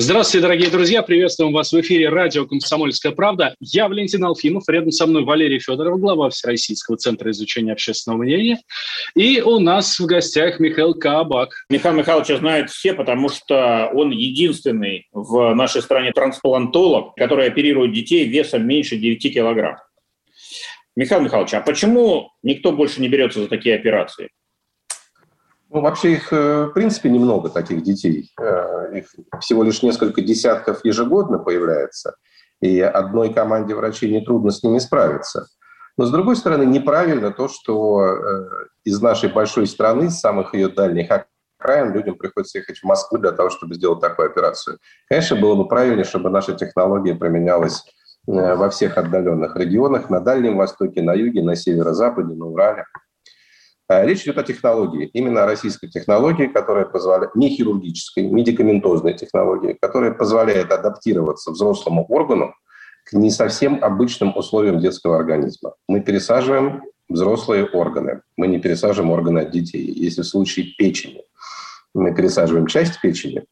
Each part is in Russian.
Здравствуйте, дорогие друзья. Приветствуем вас в эфире радио «Комсомольская правда». Я Валентин Алфимов. Рядом со мной Валерий Федоров, глава Всероссийского центра изучения общественного мнения. И у нас в гостях Михаил Кабак. Михаил Михайлович знают все, потому что он единственный в нашей стране трансплантолог, который оперирует детей весом меньше 9 килограмм. Михаил Михайлович, а почему никто больше не берется за такие операции? Ну, вообще их, э, в принципе, немного таких детей. Э, их всего лишь несколько десятков ежегодно появляется, и одной команде врачей нетрудно с ними справиться. Но, с другой стороны, неправильно то, что э, из нашей большой страны, с самых ее дальних окраин, людям приходится ехать в Москву для того, чтобы сделать такую операцию. Конечно, было бы правильнее, чтобы наша технология применялась во всех отдаленных регионах, на Дальнем Востоке, на Юге, на Северо-Западе, на Урале. А речь идет о технологии, именно о российской технологии, которая позволяет, не хирургической, медикаментозной технологии, которая позволяет адаптироваться взрослому органу к не совсем обычным условиям детского организма. Мы пересаживаем взрослые органы, мы не пересаживаем органы от детей. Если в случае печени мы пересаживаем часть печени,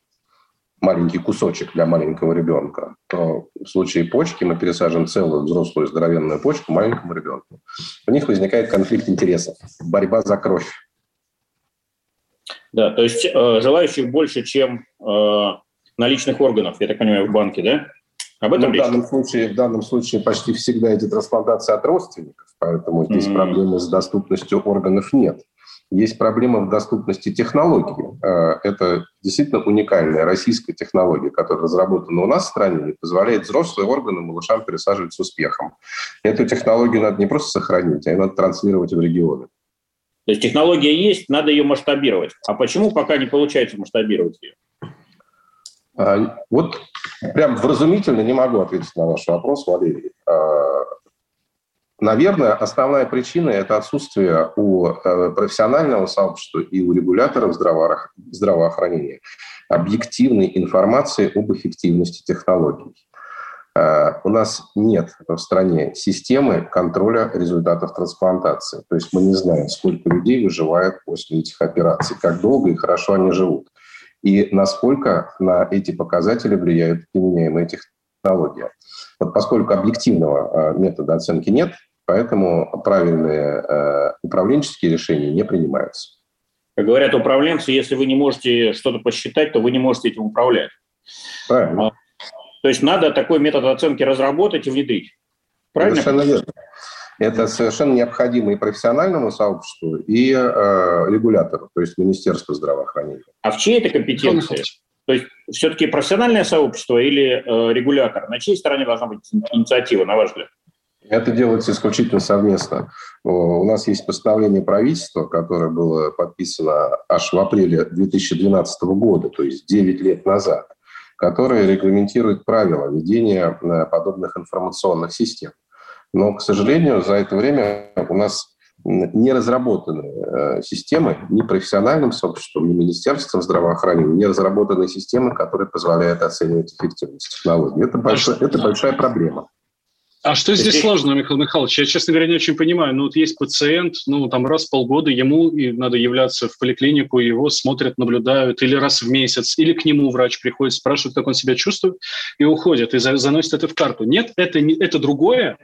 маленький кусочек для маленького ребенка, то в случае почки мы пересаживаем целую взрослую здоровенную почку маленькому ребенку. У них возникает конфликт интересов, борьба за кровь. Да, то есть э, желающих больше, чем э, наличных органов, я так понимаю, в банке, да? Об этом ну, в, данном случае, в данном случае почти всегда эти трансплантации от родственников, поэтому здесь mm-hmm. проблемы с доступностью органов нет. Есть проблема в доступности технологии. Э, это действительно уникальная российская технология, которая разработана у нас в стране и позволяет взрослые органы малышам пересаживать с успехом. Эту технологию надо не просто сохранить, а и надо транслировать в регионы. То есть технология есть, надо ее масштабировать. А почему пока не получается масштабировать ее? А, вот прям вразумительно не могу ответить на ваш вопрос, Валерий. Наверное, основная причина – это отсутствие у э, профессионального сообщества и у регуляторов здравоохранения объективной информации об эффективности технологий. Э, у нас нет в стране системы контроля результатов трансплантации. То есть мы не знаем, сколько людей выживает после этих операций, как долго и хорошо они живут, и насколько на эти показатели влияют применяемые технологии. Вот поскольку объективного э, метода оценки нет, Поэтому правильные э, управленческие решения не принимаются. Как говорят управленцы, если вы не можете что-то посчитать, то вы не можете этим управлять. Правильно. А, то есть надо такой метод оценки разработать и внедрить. Правильно? Совершенно верно. Это совершенно необходимо и профессиональному сообществу, и э, регулятору, то есть Министерству здравоохранения. А в чьей это компетенции? То есть все-таки профессиональное сообщество или э, регулятор? На чьей стороне должна быть инициатива, на ваш взгляд? Это делается исключительно совместно. У нас есть постановление правительства, которое было подписано аж в апреле 2012 года, то есть 9 лет назад, которое регламентирует правила ведения э, подобных информационных систем. Но, к сожалению, за это время у нас не разработаны э, системы ни профессиональным сообществом, ни Министерством здравоохранения, не разработаны системы, которые позволяют оценивать эффективность технологий. Это, большая, это большая проблема. А что здесь сложно, Михаил Михайлович? Я, честно говоря, не очень понимаю. Ну, вот есть пациент, ну, там раз в полгода ему и надо являться в поликлинику, его смотрят, наблюдают, или раз в месяц, или к нему врач приходит, спрашивает, как он себя чувствует, и уходит, и заносит это в карту. Нет, это, не, это другое?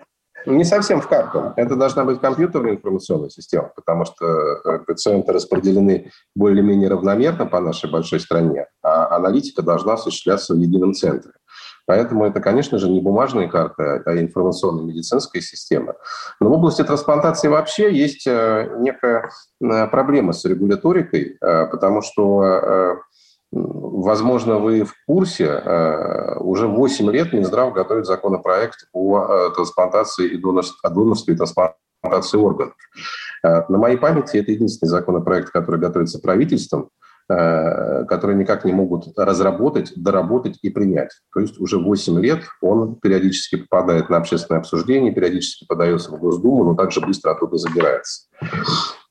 Не совсем в карту. Это должна быть компьютерная информационная система, потому что э, пациенты распределены более-менее равномерно по нашей большой стране, а аналитика должна осуществляться в едином центре. Поэтому это, конечно же, не бумажные карты, а информационная медицинская система. Но в области трансплантации вообще есть э, некая э, проблема с регуляторикой, э, потому что Возможно, вы в курсе, уже 8 лет Минздрав готовит законопроект о трансплантации и донорстве, о донорстве и трансплантации органов. На моей памяти это единственный законопроект, который готовится правительством, которые никак не могут разработать, доработать и принять. То есть уже 8 лет он периодически попадает на общественное обсуждение, периодически подается в Госдуму, но также быстро оттуда забирается.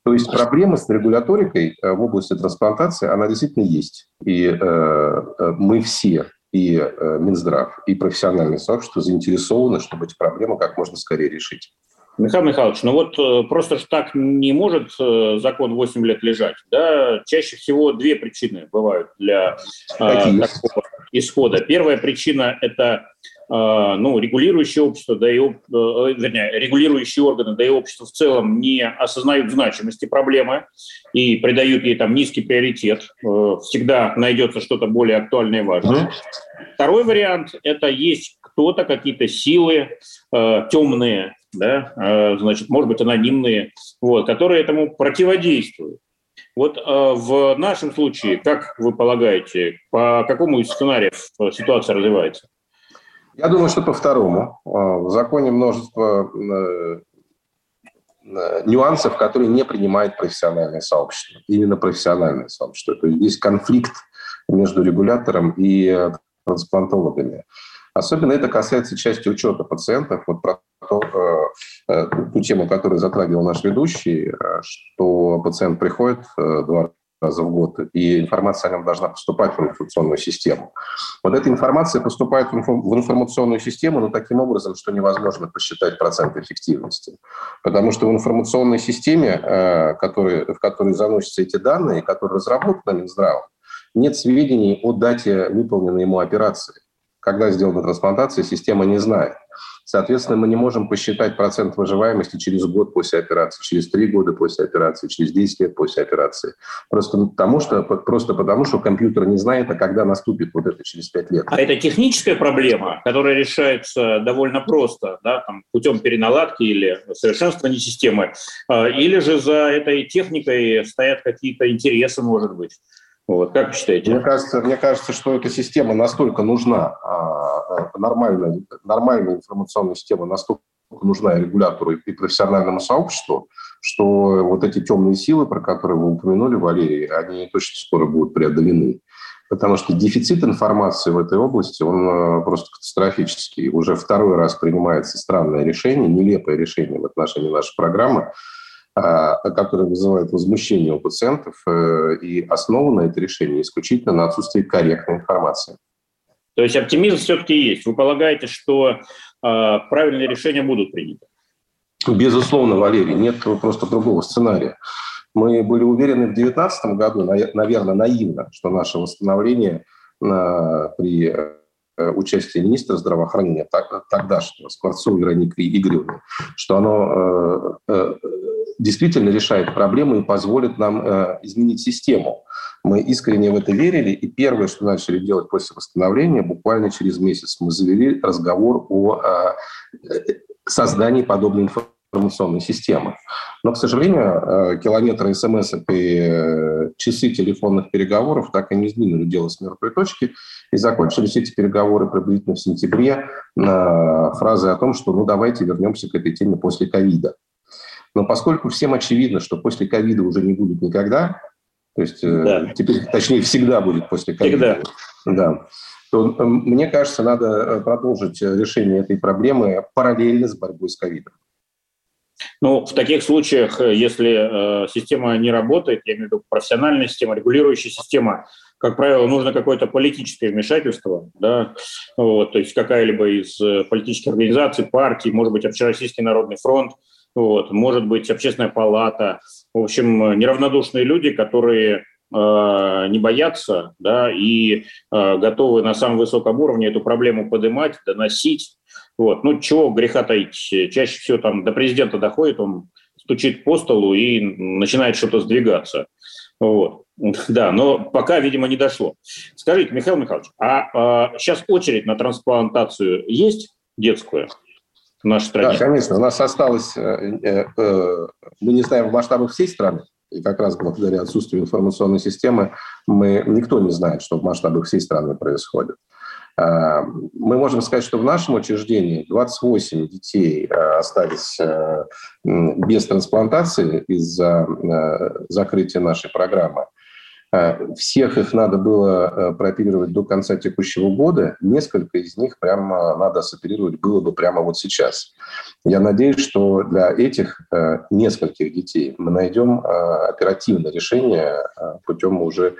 То есть проблема с регуляторикой э, в области трансплантации, она действительно есть. И э, мы все, и э, Минздрав, и профессиональное сообщество заинтересованы, чтобы эти проблемы как можно скорее решить. Михаил Михайлович, ну вот э, просто ж так не может э, закон 8 лет лежать. Да? Чаще всего две причины бывают для э, такого исхода. Первая причина – это ну, регулирующее общество, да и, вернее, регулирующие органы, да и общество в целом не осознают значимости проблемы и придают ей там низкий приоритет. Всегда найдется что-то более актуальное и важное. Второй вариант – это есть кто-то, какие-то силы темные, да, а, значит, может быть, анонимные, вот, которые этому противодействуют. Вот э, в нашем случае, как вы полагаете, по какому из сценариев ситуация развивается? Я думаю, что по второму. А, в законе множество э, э, нюансов, которые не принимает профессиональное сообщество. Именно профессиональное сообщество. То есть здесь конфликт между регулятором и трансплантологами. Особенно это касается части учета пациентов. Вот про то, э, э, ту тему, которую затрагивал наш ведущий, э, что пациент приходит два раза в год, и информация о нем должна поступать в информационную систему. Вот эта информация поступает в информационную систему, но таким образом, что невозможно посчитать процент эффективности. Потому что в информационной системе, который, в которой заносятся эти данные, которые разработаны Минздравом, нет сведений о дате выполненной ему операции. Когда сделана трансплантация, система не знает. Соответственно, мы не можем посчитать процент выживаемости через год после операции, через три года после операции, через 10 лет после операции. Просто потому, что, просто потому, что компьютер не знает, а когда наступит вот это через 5 лет. А это техническая проблема, которая решается довольно просто, да, там, путем переналадки или совершенствования системы, а, или же за этой техникой стоят какие-то интересы, может быть? Вот, как считаете? Мне кажется, мне кажется, что эта система настолько нужна, а, нормальная, нормальная информационная система настолько нужна и регулятору, и профессиональному сообществу, что вот эти темные силы, про которые вы упомянули, Валерий, они точно скоро будут преодолены. Потому что дефицит информации в этой области, он э, просто катастрофический. Уже второй раз принимается странное решение, нелепое решение в отношении нашей программы, а, которые вызывают возмущение у пациентов, э, и основано это решение исключительно на отсутствии корректной информации. То есть оптимизм все-таки есть. Вы полагаете, что а, правильные решения будут приняты? Безусловно, Валерий, нет просто другого сценария. Мы были уверены в 2019 году, наверное, наивно, что наше восстановление при э, участии министра здравоохранения тогдашнего Скворцова Вероники Игоревны, что оно э, действительно решает проблему и позволит нам э, изменить систему. Мы искренне в это верили, и первое, что начали делать после восстановления, буквально через месяц мы завели разговор о э, создании подобной информационной системы. Но, к сожалению, э, километры смс и э, часы телефонных переговоров так и не сдвинули дело с мертвой точки, и закончились эти переговоры приблизительно в сентябре фразы о том, что ну давайте вернемся к этой теме после ковида. Но поскольку всем очевидно, что после ковида уже не будет никогда, то есть э, да. теперь, точнее, всегда будет после ковида, да, то э, мне кажется, надо э, продолжить решение этой проблемы параллельно с борьбой с ковидом. Ну, в таких случаях, если э, система не работает, я имею в виду профессиональная система, регулирующая система, как правило, нужно какое-то политическое вмешательство, да, вот, то есть какая-либо из политических организаций, партий, может быть, Общероссийский народный фронт, вот, может быть, общественная палата, в общем, неравнодушные люди, которые э, не боятся да, и э, готовы на самом высоком уровне эту проблему поднимать, доносить. Вот. Ну, чего греха таить? Чаще всего там до президента доходит, он стучит по столу и начинает что-то сдвигаться. Вот. Да, но пока, видимо, не дошло. Скажите, Михаил Михайлович, а, а сейчас очередь на трансплантацию есть детскую? В нашей стране. Да, конечно. У нас осталось, э, э, э, мы не знаем в масштабах всей страны, и как раз благодаря отсутствию информационной системы мы, никто не знает, что в масштабах всей страны происходит. Мы можем сказать, что в нашем учреждении 28 детей остались без трансплантации из-за закрытия нашей программы. Э, всех их надо было э, прооперировать до конца текущего года. Несколько из них прямо надо соперировать было бы прямо вот сейчас. Я надеюсь, что для этих нескольких детей мы найдем оперативное решение путем уже,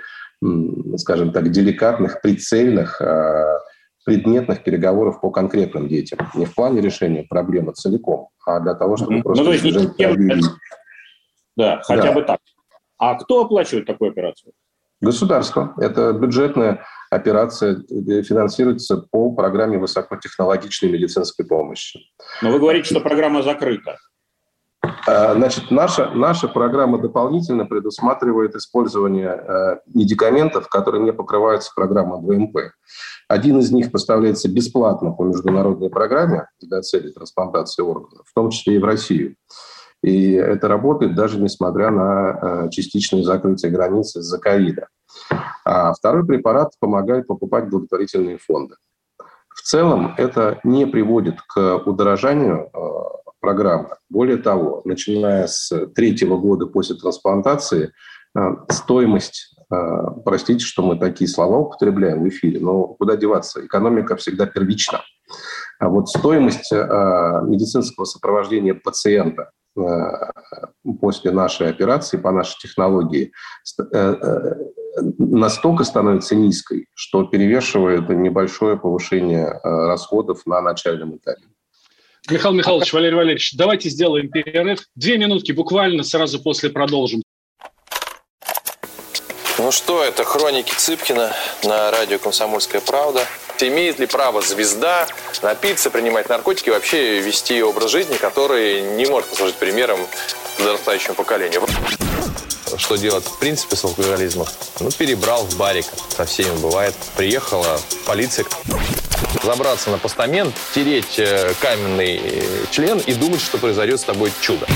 скажем так, деликатных, прицельных предметных переговоров по конкретным детям. Не в плане решения проблемы целиком, а для того, чтобы mm-hmm. просто... Ну, то есть не Да, хотя да. бы так. А кто оплачивает такую операцию? Государство. Это бюджетная операция, финансируется по программе высокотехнологичной медицинской помощи. Но вы говорите, что программа закрыта. А, значит, наша, наша программа дополнительно предусматривает использование э, медикаментов, которые не покрываются программой ВМП. Один из них поставляется бесплатно по международной программе для цели трансплантации органов, в том числе и в Россию. И это работает даже несмотря на э, частичное закрытие границы из-за ковида. А второй препарат помогает покупать благотворительные фонды. В целом это не приводит к удорожанию э, программы. Более того, начиная с третьего года после трансплантации, э, стоимость, простите, что мы такие слова употребляем в эфире, но куда деваться, экономика всегда первична. А вот стоимость медицинского сопровождения пациента после нашей операции по нашей технологии э, э, настолько становится низкой, что перевешивает небольшое повышение расходов на начальном этапе. Михаил Михайлович, Валерий Валерьевич, давайте сделаем перерыв. Две минутки буквально, сразу после продолжим. Ну что, это хроники Цыпкина на радио «Комсомольская правда». Имеет ли право звезда напиться, принимать наркотики и вообще вести образ жизни, который не может послужить примером подрастающему поколению? Что делать в принципе с алкоголизмом? Ну, перебрал в барик. Со всеми бывает. Приехала полиция забраться на постамент, тереть э, каменный э, член и думать, что произойдет с тобой чудо.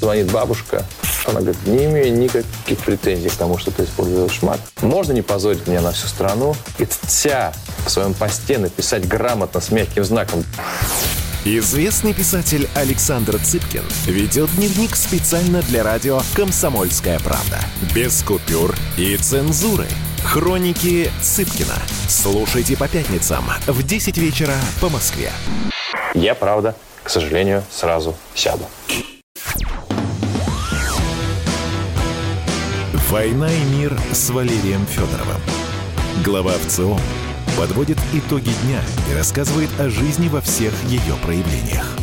Звонит бабушка, она говорит, не имею никаких претензий к тому, что ты используешь шмат. Можно не позорить меня на всю страну и вся в своем посте написать грамотно с мягким знаком. Известный писатель Александр Цыпкин ведет дневник специально для радио «Комсомольская правда». Без купюр и цензуры. Хроники Цыпкина. Слушайте по пятницам в 10 вечера по Москве. Я, правда, к сожалению, сразу сяду. «Война и мир» с Валерием Федоровым. Глава ВЦО подводит итоги дня и рассказывает о жизни во всех ее проявлениях.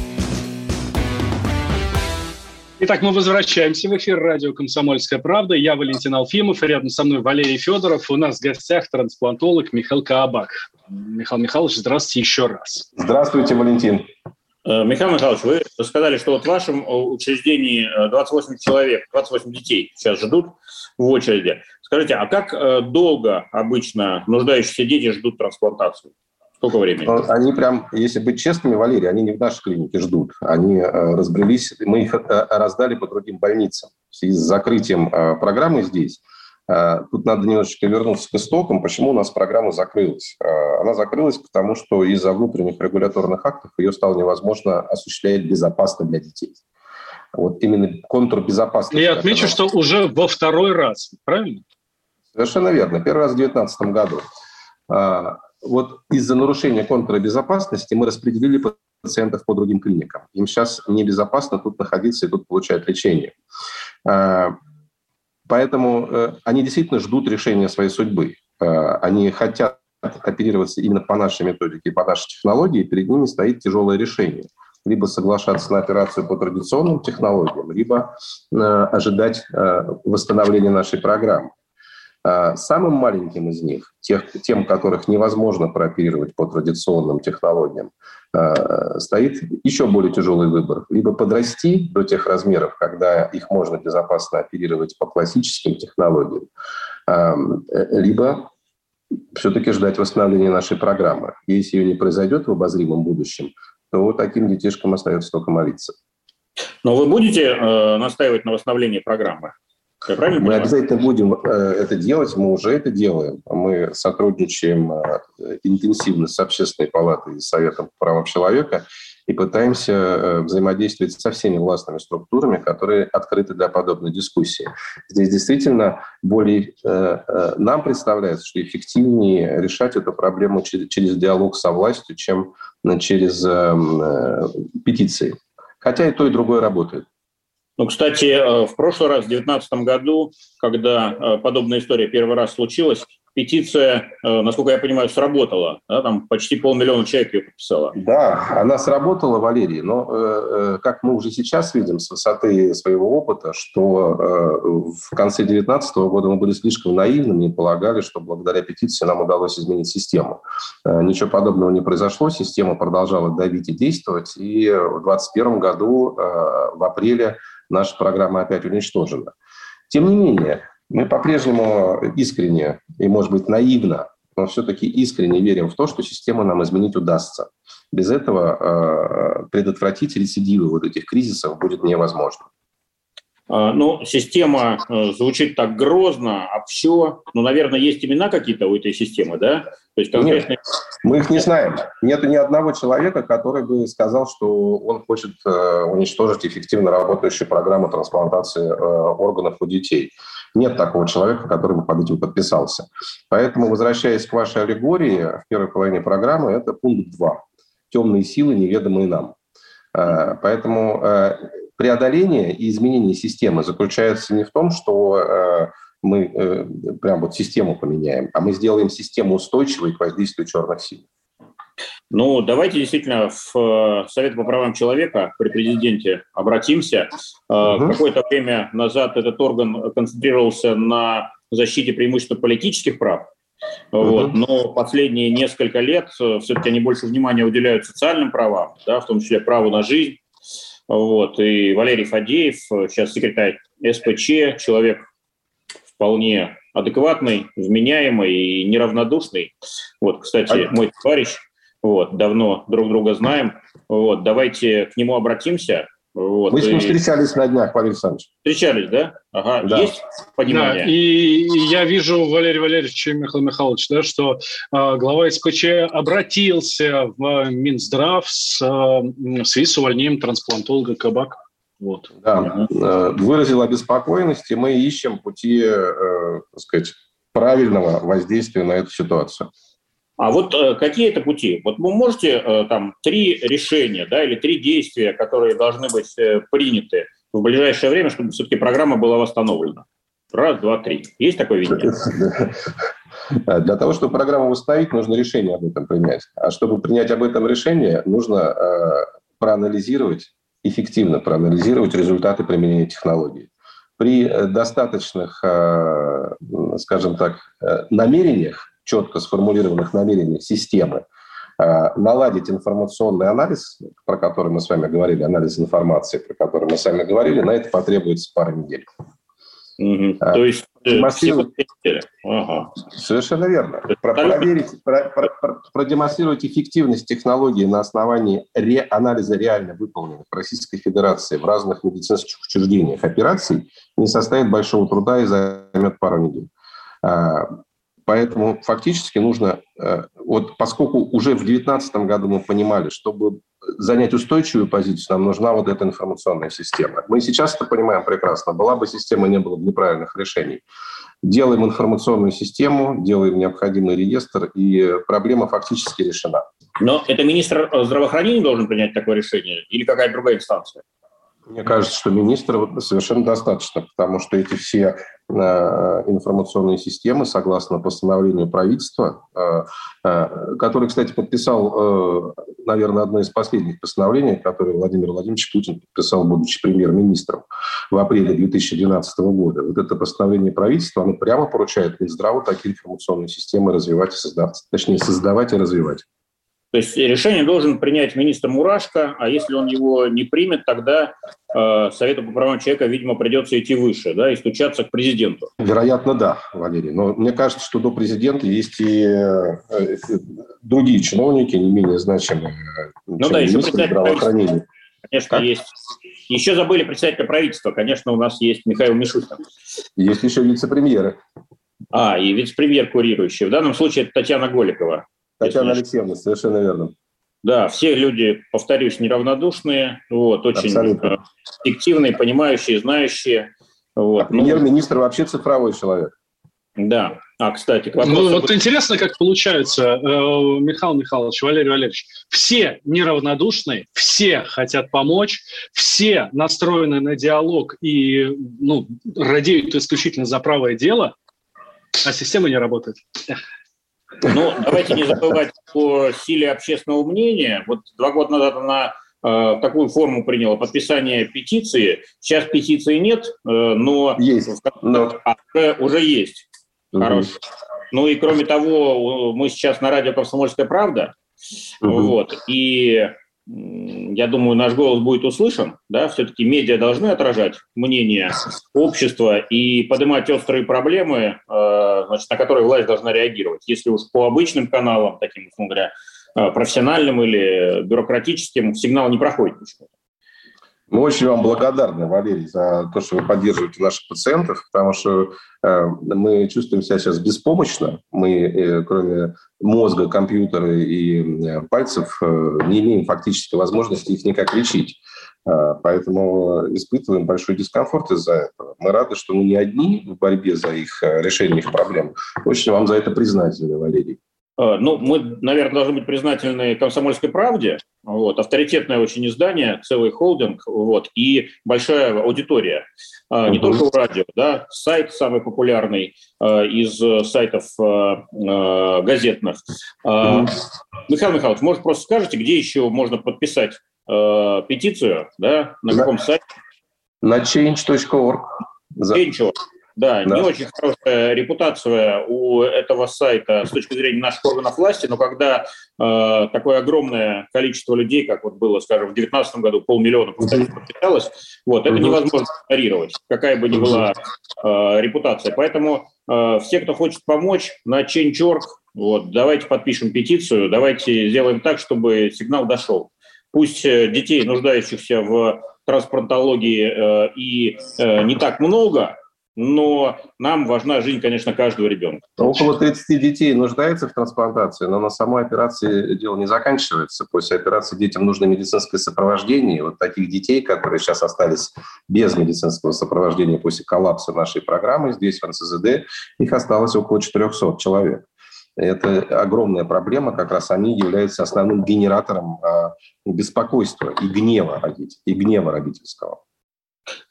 Итак, мы возвращаемся в эфир радио «Комсомольская правда». Я Валентин Алфимов, и рядом со мной Валерий Федоров. У нас в гостях трансплантолог Михаил Каабак. Михаил Михайлович, здравствуйте еще раз. Здравствуйте, Валентин. Э, Михаил Михайлович, вы сказали, что вот в вашем учреждении 28 человек, 28 детей сейчас ждут в очереди. Скажите, а как э, долго обычно нуждающиеся дети ждут трансплантацию? Сколько времени? Они прям, если быть честными, Валерий, они не в нашей клинике ждут. Они э, разбрелись, мы их раздали по другим больницам. В связи с закрытием программы здесь Тут надо немножечко вернуться к истокам. Почему у нас программа закрылась? Она закрылась потому, что из-за внутренних регуляторных актов ее стало невозможно осуществлять безопасно для детей. Вот именно контур безопасности. Я отмечу, что уже во второй раз, правильно? Совершенно верно. Первый раз в 2019 году. Вот из-за нарушения контура безопасности мы распределили пациентов по другим клиникам. Им сейчас небезопасно тут находиться и тут получать лечение. Поэтому э, они действительно ждут решения своей судьбы. Э, они хотят оперироваться именно по нашей методике и по нашей технологии, перед ними стоит тяжелое решение. Либо соглашаться на операцию по традиционным технологиям, либо э, ожидать восстановления нашей программы. Самым маленьким из них, тех, тем, которых невозможно прооперировать по традиционным технологиям, стоит еще более тяжелый выбор. Либо подрасти до тех размеров, когда их можно безопасно оперировать по классическим технологиям, а, либо все-таки ждать восстановления нашей программы. Если ее не произойдет в обозримом будущем, то таким детишкам остается только молиться. Но вы будете э, настаивать на восстановлении программы? Мы понимаю? обязательно будем э, это делать, мы уже это делаем. Мы сотрудничаем э, интенсивно с Общественной палатой и Советом по правам человека. и пытаемся э, взаимодействовать со всеми властными структурами, которые открыты для подобной дискуссии. Здесь действительно более нам представляется, что эффективнее решать эту проблему через, через диалог со властью, чем через петиции. Хотя и то, и другое работает. Ну, кстати, в прошлый раз, в 2019 году, когда подобная история первый раз случилась, петиция, э, насколько я понимаю, сработала. Да? Там почти полмиллиона человек ее подписало. Да, она сработала, Валерий, но э, э как мы уже сейчас видим с высоты своего опыта, что э, в конце 2019 года мы были слишком наивными и полагали, что благодаря петиции нам удалось изменить систему. Э, ничего подобного не произошло, система продолжала давить и действовать, и в 2021 году, э, в апреле, наша программа опять уничтожена. Тем не менее, мы по-прежнему искренне и, может быть, наивно, но все-таки искренне верим в то, что систему нам изменить удастся. Без этого э, предотвратить рецидивы вот этих кризисов будет невозможно. А, ну, система э, звучит так грозно, а все. Ну, наверное, есть имена какие-то у этой системы, да? То есть конкретные... Мы их не знаем. Нет ни одного человека, который бы сказал, что он хочет э, уничтожить эффективно работающую программу трансплантации э, органов у детей. Нет такого человека, который бы под этим подписался. Поэтому, возвращаясь к вашей аллегории, в первой половине программы это пункт 2. Темные силы, неведомые нам. Э, поэтому преодоление и изменение системы заключается не в том, что э, мы прям вот систему поменяем, а мы сделаем систему устойчивой к воздействию черных сил. Ну, давайте действительно в э, Совет по правам человека при президенте обратимся. Угу. Какое-то время назад этот орган концентрировался на защите преимущественно политических прав. Угу. Вот. Но последние несколько лет э, все-таки они больше внимания уделяют социальным правам, да, в том числе праву на жизнь. Вот. И Валерий Фадеев, сейчас секретарь СПЧ, человек вполне адекватный, вменяемый и неравнодушный. Вот, кстати, мой товарищ, вот, давно друг друга знаем. Вот, давайте к нему обратимся. Вот, Мы с ним и... встречались на днях, Павел Александрович. Встречались, да? Ага, да. есть понимание? Да, и я вижу, Валерий Валерьевич и Михаил Михайлович, да, что э, глава СПЧ обратился в Минздрав с, э, в связи с увольнением трансплантолога Кабака. Вот. Да, э, выразил обеспокоенность, и мы ищем пути, э, так сказать, правильного воздействия на эту ситуацию. А вот э, какие это пути? Вот вы можете э, там три решения, да, или три действия, которые должны быть э, приняты в ближайшее время, чтобы все-таки программа была восстановлена? Раз, два, три. Есть такое видение? Для того, чтобы программу восстановить, нужно решение об этом принять. А чтобы принять об этом решение, нужно проанализировать, эффективно проанализировать результаты применения технологий. При достаточных, э, скажем так, э, намерениях четко сформулированных намерений системы э, наладить информационный анализ, про который мы с вами говорили, анализ информации, про который мы с вами говорили, на это потребуется пара недель. Угу. А, То есть э, продемонстрировать... ага. Совершенно верно. Про проверить, про, про, продемонстрировать эффективность технологии на основании ре, анализа реально выполненных в Российской Федерации в разных медицинских учреждениях операций не составит большого труда и займет пару недель. Поэтому фактически нужно, э, вот поскольку уже в 2019 году мы понимали, чтобы занять устойчивую позицию, нам нужна вот эта информационная система. Мы сейчас это понимаем прекрасно. Была бы система, не было бы неправильных решений. Делаем информационную систему, делаем необходимый реестр, и проблема фактически решена. Но это министр здравоохранения должен принять такое решение или какая-то другая инстанция? Мне кажется, что министра совершенно достаточно, потому что эти все э, информационные системы, согласно постановлению правительства, э, э, который, кстати, подписал, наверное, одно из последних постановлений, которое Владимир Владимирович Путин подписал, будучи премьер-министром в апреле 2012 года. Вот это постановление правительства, оно прямо поручает Минздраву такие информационные системы развивать и создавать, точнее, создавать и развивать. То есть решение должен принять министр Мурашко, а если он его не примет, тогда э, Совету по правам человека, видимо, придется идти выше да, и стучаться к президенту. Вероятно, да, Валерий. Но мне кажется, что до президента есть и э, другие чиновники, не менее значимые, ну, да, еще здравоохранения. Конечно, как? есть. Еще забыли председателя правительства. Конечно, у нас есть Михаил Мишустин. Есть еще вице-премьеры. А, и вице-премьер курирующий. В данном случае это Татьяна Голикова. Татьяна Алексеевна, совершенно верно. Да, все люди, повторюсь, неравнодушные, вот, очень Абсолютно. эффективные, понимающие, знающие. Вот. А премьер-министр вообще цифровой человек. Да. А, кстати, к вопросу... Ну, вот интересно, как получается, э, Михаил Михайлович, Валерий Валерьевич, все неравнодушные, все хотят помочь, все настроены на диалог и ну, радеют исключительно за правое дело, а система не работает. Ну, давайте не забывать о силе общественного мнения. Вот два года назад она э, такую форму приняла подписание петиции. Сейчас петиции нет, э, но, есть, но... А, уже, уже есть. Угу. Хороший. Ну и кроме того, мы сейчас на радио «Комсомольская правда», угу. вот, и я думаю, наш голос будет услышан, да, все-таки медиа должны отражать мнение общества и поднимать острые проблемы, э, значит, на которые власть должна реагировать. Если уж по обычным каналам, таким, условно говоря, э, профессиональным или бюрократическим, сигнал не проходит почему-то. Мы очень вам благодарны, Валерий, за то, что вы поддерживаете наших пациентов, потому что э, мы чувствуем себя сейчас беспомощно. Мы, э, кроме мозга, компьютера и э, пальцев, э, не имеем фактически возможности их никак лечить. Э, поэтому испытываем большой дискомфорт из-за этого. Мы рады, что мы не одни в борьбе за их э, решение их проблем. Очень вам за это признательны, Валерий. Э, ну, мы, наверное, должны быть признательны «Комсомольской правде». Вот, авторитетное очень издание, целый холдинг, вот, и большая аудитория. Uh-huh. Не только в радио, да, сайт самый популярный э, из сайтов газетных. Uh-huh. Михаил Михайлович, может, просто скажете, где еще можно подписать петицию, да, на каком сайте? На change.org. Change.org. Да, да, не очень хорошая репутация у этого сайта с точки зрения наших органов власти, но когда э, такое огромное количество людей, как вот было, скажем, в 2019 году полмиллиона подписалось, вот, это невозможно игнорировать, какая бы ни была э, репутация. Поэтому э, все, кто хочет помочь, на Change.org, вот, давайте подпишем петицию, давайте сделаем так, чтобы сигнал дошел. Пусть э, детей, нуждающихся в трансплантологии, э, и э, не так много, но нам важна жизнь, конечно, каждого ребенка. Около 30 детей нуждается в трансплантации, но на самой операции дело не заканчивается. После операции детям нужно медицинское сопровождение. Вот таких детей, которые сейчас остались без медицинского сопровождения после коллапса нашей программы здесь, в НСЗД, их осталось около 400 человек. Это огромная проблема, как раз они являются основным генератором а, беспокойства и гнева родителей, и гнева родительского.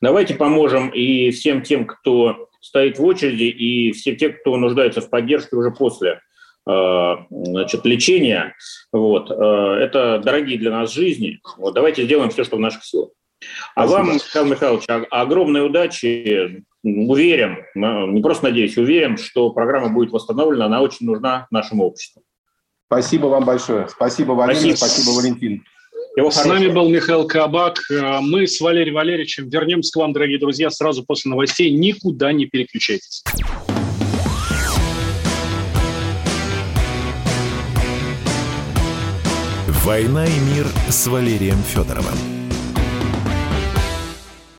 Давайте поможем и всем тем, кто стоит в очереди, и всем тем, кто нуждается в поддержке уже после э, значит, лечения. Вот. Э, это дорогие для нас жизни. Вот. Давайте сделаем все, что в наших силах. А Спасибо. вам, Михаил Михайлович, огромной удачи. Уверен, не просто надеюсь, уверен, что программа будет восстановлена, она очень нужна нашему обществу. Спасибо вам большое. Спасибо, Валерий, спасибо, спасибо Валентин. Его с нами был Михаил Кабак. Э, мы с Валерием Валерьевичем вернемся к вам, дорогие друзья, сразу после новостей. Никуда не переключайтесь. «Война и мир» с Валерием Федоровым.